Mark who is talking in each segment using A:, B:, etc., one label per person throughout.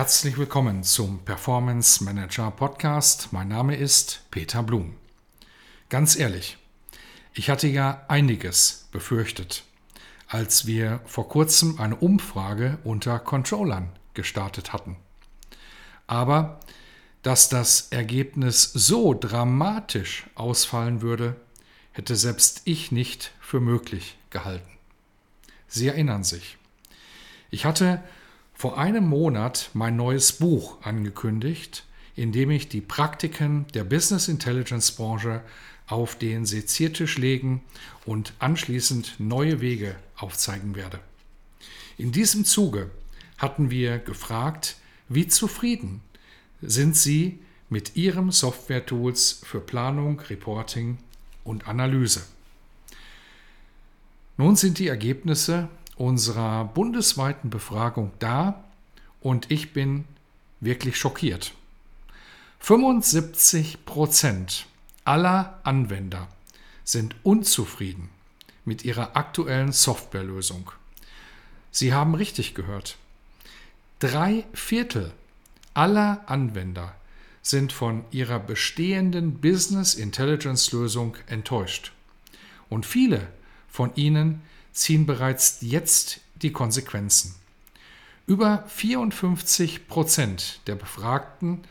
A: Herzlich willkommen zum Performance Manager Podcast. Mein Name ist Peter Blum. Ganz ehrlich, ich hatte ja einiges befürchtet, als wir vor kurzem eine Umfrage unter Controllern gestartet hatten. Aber dass das Ergebnis so dramatisch ausfallen würde, hätte selbst ich nicht für möglich gehalten. Sie erinnern sich. Ich hatte vor einem Monat mein neues Buch angekündigt, in dem ich die Praktiken der Business Intelligence Branche auf den Seziertisch legen und anschließend neue Wege aufzeigen werde. In diesem Zuge hatten wir gefragt, wie zufrieden sind Sie mit Ihrem Software-Tools für Planung, Reporting und Analyse. Nun sind die Ergebnisse unserer bundesweiten Befragung da und ich bin wirklich schockiert. 75 Prozent aller Anwender sind unzufrieden mit ihrer aktuellen Softwarelösung. Sie haben richtig gehört. Drei Viertel aller Anwender sind von ihrer bestehenden Business Intelligence Lösung enttäuscht. Und viele von ihnen ziehen bereits jetzt die Konsequenzen. Über 54 Prozent der Befragten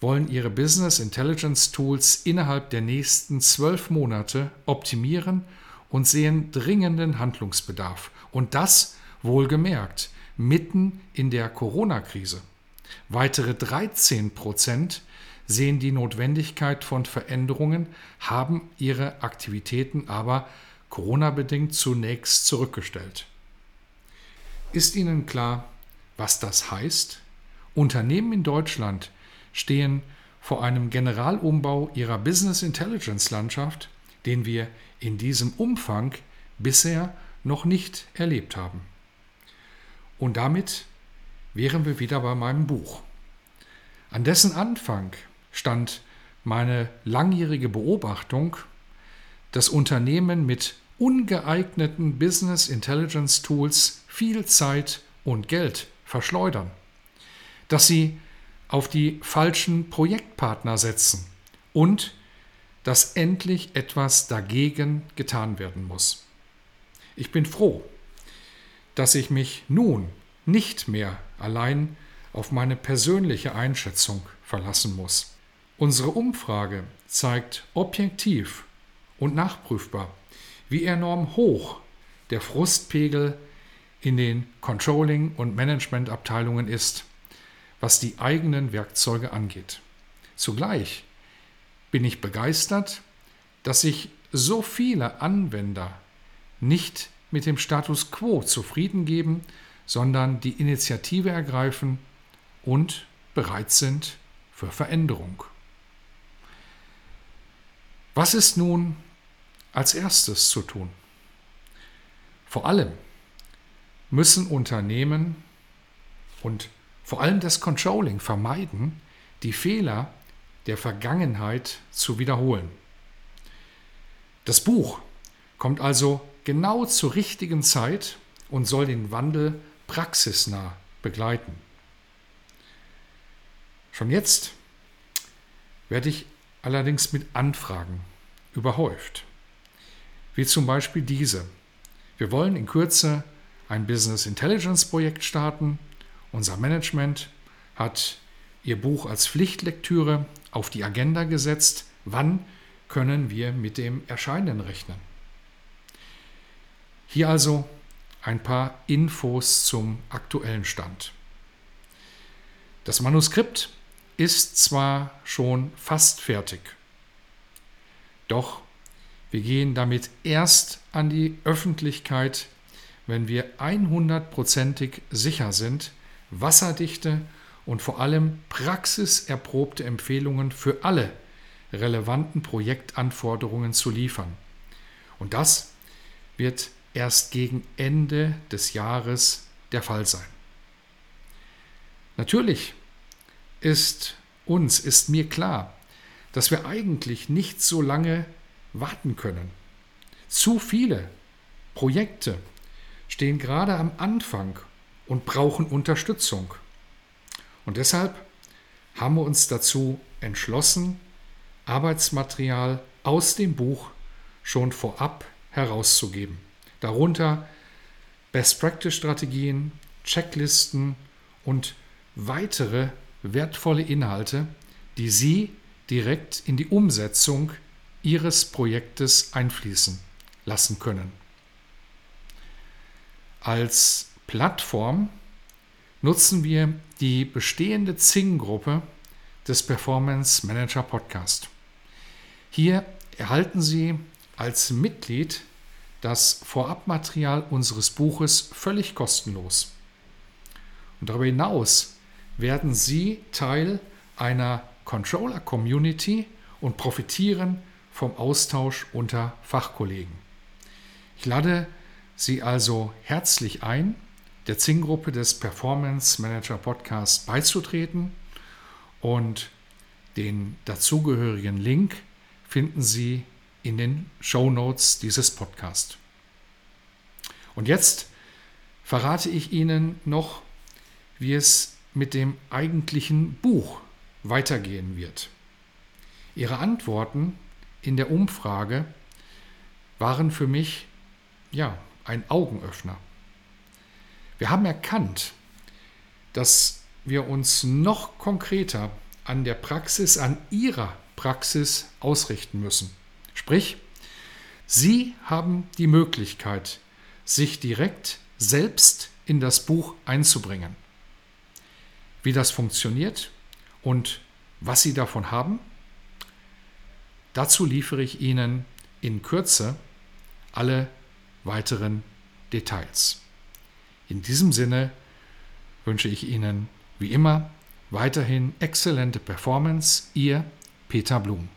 A: wollen ihre Business Intelligence Tools innerhalb der nächsten zwölf Monate optimieren und sehen dringenden Handlungsbedarf. Und das wohlgemerkt mitten in der Corona-Krise. Weitere 13 Prozent sehen die Notwendigkeit von Veränderungen, haben ihre Aktivitäten aber Corona-bedingt zunächst zurückgestellt. Ist Ihnen klar, was das heißt? Unternehmen in Deutschland stehen vor einem Generalumbau ihrer Business Intelligence Landschaft, den wir in diesem Umfang bisher noch nicht erlebt haben. Und damit wären wir wieder bei meinem Buch. An dessen Anfang stand meine langjährige Beobachtung dass Unternehmen mit ungeeigneten Business Intelligence Tools viel Zeit und Geld verschleudern, dass sie auf die falschen Projektpartner setzen und dass endlich etwas dagegen getan werden muss. Ich bin froh, dass ich mich nun nicht mehr allein auf meine persönliche Einschätzung verlassen muss. Unsere Umfrage zeigt objektiv und nachprüfbar, wie enorm hoch der Frustpegel in den Controlling- und Managementabteilungen ist, was die eigenen Werkzeuge angeht. Zugleich bin ich begeistert, dass sich so viele Anwender nicht mit dem Status quo zufrieden geben, sondern die Initiative ergreifen und bereit sind für Veränderung. Was ist nun als erstes zu tun. Vor allem müssen Unternehmen und vor allem das Controlling vermeiden, die Fehler der Vergangenheit zu wiederholen. Das Buch kommt also genau zur richtigen Zeit und soll den Wandel praxisnah begleiten. Schon jetzt werde ich allerdings mit Anfragen überhäuft wie zum Beispiel diese. Wir wollen in Kürze ein Business Intelligence Projekt starten. Unser Management hat ihr Buch als Pflichtlektüre auf die Agenda gesetzt. Wann können wir mit dem Erscheinen rechnen? Hier also ein paar Infos zum aktuellen Stand. Das Manuskript ist zwar schon fast fertig, doch Wir gehen damit erst an die Öffentlichkeit, wenn wir 100%ig sicher sind, wasserdichte und vor allem praxiserprobte Empfehlungen für alle relevanten Projektanforderungen zu liefern. Und das wird erst gegen Ende des Jahres der Fall sein. Natürlich ist uns, ist mir klar, dass wir eigentlich nicht so lange warten können. Zu viele Projekte stehen gerade am Anfang und brauchen Unterstützung. Und deshalb haben wir uns dazu entschlossen, Arbeitsmaterial aus dem Buch schon vorab herauszugeben. Darunter Best-Practice-Strategien, Checklisten und weitere wertvolle Inhalte, die Sie direkt in die Umsetzung Ihres Projektes einfließen lassen können. Als Plattform nutzen wir die bestehende Zing-Gruppe des Performance Manager Podcast. Hier erhalten Sie als Mitglied das Vorabmaterial unseres Buches völlig kostenlos. Und darüber hinaus werden Sie Teil einer Controller-Community und profitieren vom Austausch unter Fachkollegen. Ich lade Sie also herzlich ein, der Zing-Gruppe des Performance Manager Podcast beizutreten und den dazugehörigen Link finden Sie in den Show Notes dieses Podcasts. Und jetzt verrate ich Ihnen noch, wie es mit dem eigentlichen Buch weitergehen wird. Ihre Antworten in der Umfrage waren für mich ja ein Augenöffner. Wir haben erkannt, dass wir uns noch konkreter an der Praxis, an Ihrer Praxis ausrichten müssen. Sprich, Sie haben die Möglichkeit, sich direkt selbst in das Buch einzubringen. Wie das funktioniert und was Sie davon haben, Dazu liefere ich Ihnen in Kürze alle weiteren Details. In diesem Sinne wünsche ich Ihnen wie immer weiterhin exzellente Performance. Ihr Peter Blum.